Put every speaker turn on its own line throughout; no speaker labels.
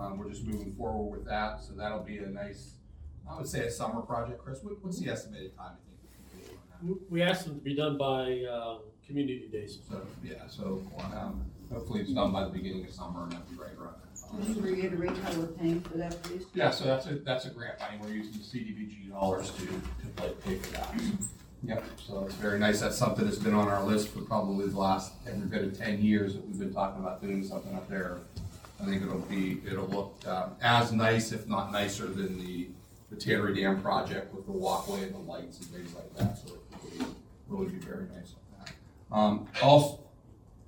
Um, we're just moving forward with that, so that'll be a nice, I would say a summer project, Chris. What, what's the estimated time you think? for completion on that?
We asked them to be done by, uh, community days.
So, yeah, so, um, hopefully it's done by the beginning of summer and that'll be right around that.
Just to reiterate how we're paying for that, please.
Yeah, so that's a, that's a grant money, we're using the CDBG dollars to, to pay, pay for that. Yep, so it's very nice, that's something that's been on our list for probably the last, every bit of ten years that we've been talking about doing something up there. I think it'll be, it'll look, um, as nice, if not nicer than the, the Tannery Dam project with the walkway and the lights and things like that, so it will really be very nice on that. Um, also,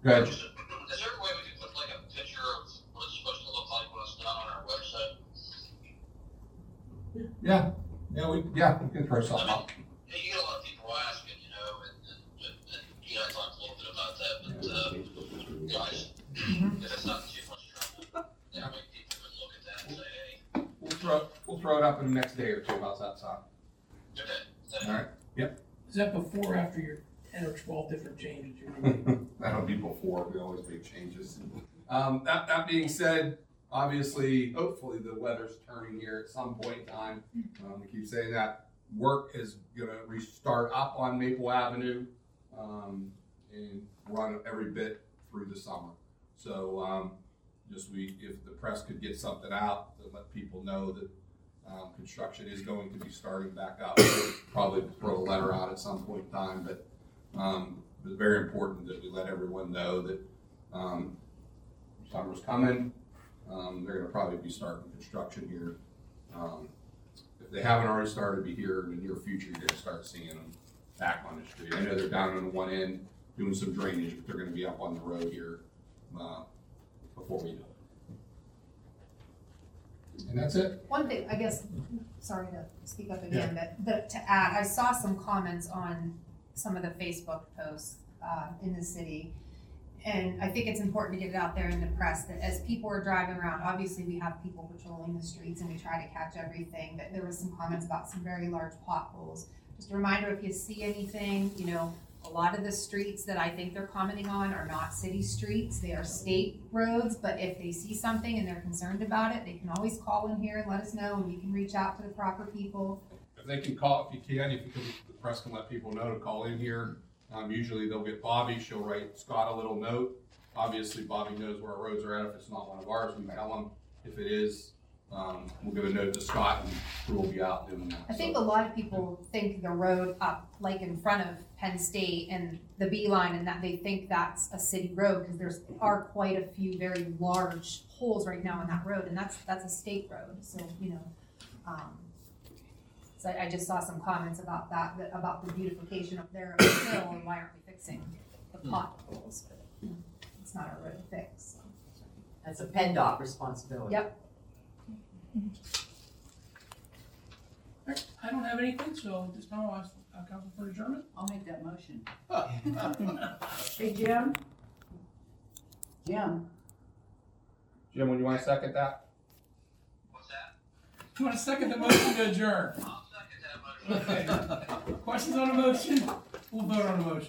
go ahead.
Is there a way we could put like a picture of what it's supposed to look like when it's done on our website?
Yeah, yeah, we, yeah, we can throw something up.
Yeah, you get a lot of people asking, you know, and, and, and, and you know, I talked a little bit about that, but, uh, guys, if it's not too much trouble, yeah, make people can look at that and say, hey,
We'll throw, we'll throw it up in the next day or two, how's that sound?
okay, thank you.
All right,
Is that before or after your ten or twelve different changes you're making?
that'll be before, we always make changes. Um, that, that being said, obviously, hopefully the weather's turning here at some point in time. Um, we keep saying that, work is gonna restart up on Maple Avenue, um, and run every bit through the summer. So, um, just we, if the press could get something out to let people know that, um, construction is going to be starting back up. Probably throw a letter out at some point in time, but, um, it's very important that we let everyone know that, um, summer's coming. Um, they're gonna probably be starting construction here. Um, if they haven't already started, be here in the near future, you're gonna start seeing them back on the street. I know they're down on the one end doing some drainage, but they're gonna be up on the road here, uh, before we know it. And that's it.
One thing, I guess, sorry to speak up again, but, but to add, I saw some comments on some of the Facebook posts, uh, in the city. And I think it's important to get it out there in the press that as people are driving around, obviously we have people patrolling the streets and we try to catch everything, but there was some comments about some very large potholes. Just a reminder, if you see anything, you know, a lot of the streets that I think they're commenting on are not city streets, they are state roads, but if they see something and they're concerned about it, they can always call in here and let us know, and we can reach out to the proper people.
If they can call, if you can, if you can, the press can let people know to call in here. Um, usually they'll get Bobby, she'll write Scott a little note. Obviously, Bobby knows where our roads are at. If it's not one of ours, we tell him. If it is, um, we'll give a note to Scott and crew will be out doing that.
I think a
So,
lot of people think the road up, like in front of Penn State and the B line, and that they think that's a city road, because there's, are quite a few very large holes right now in that road, and that's, that's a state road, so, you know. um, So I, I just saw some comments about that, that, about the beautification up there of the hill, and why aren't we fixing the potholes, but you know, it's not our road to fix, so.
That's a PennDOT responsibility.
Yep.
I don't have anything, so this time I'll ask uh, council for adjournment.
I'll make that motion.
Hey, Jim?
Jim,
Jim, would you want to second that?
What's that?
Do you want to second the motion to adjourn?
I'll second that motion.
Okay. Questions on the motion? We'll vote on the motion.